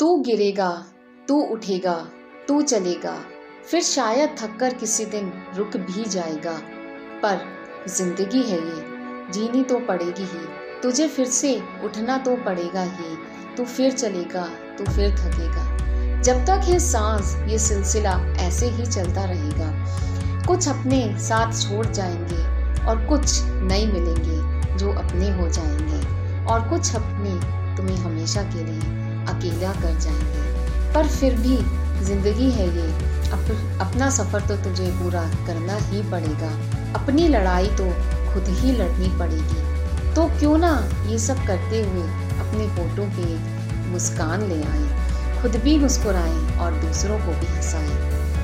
तू गिरेगा, तू उठेगा, तू चलेगा, फिर शायद थककर किसी दिन रुक भी जाएगा। पर ज़िंदगी है ये, जीनी तो पड़ेगी ही, तुझे फिर से उठना तो पड़ेगा ही, तू फिर चलेगा, तू फिर थकेगा। जब तक है सांस, ये सिलसिला ऐसे ही चलता रहेगा। कुछ अपने साथ छोड़ जाएँगे और कुछ नए मिलेंगे जो अपने हो जाएँगे, और कुछ अपने तुम्हें हमेशा के लिए। अकेला कर जाएँगे। पर फिर भी ज़िंदगी है ये। अप, अपना सफ़र तो तुझे पूरा करना ही पड़ेगा। अपनी लड़ाई तो खुद ही लड़नी पड़ेगी। तो क्यों ना ये सब करते हुए अपने फ़ोटो पे मुस्कान ले आए। खुद भी मुस्कुराएँ और दूसरों को भी हंसाएँ।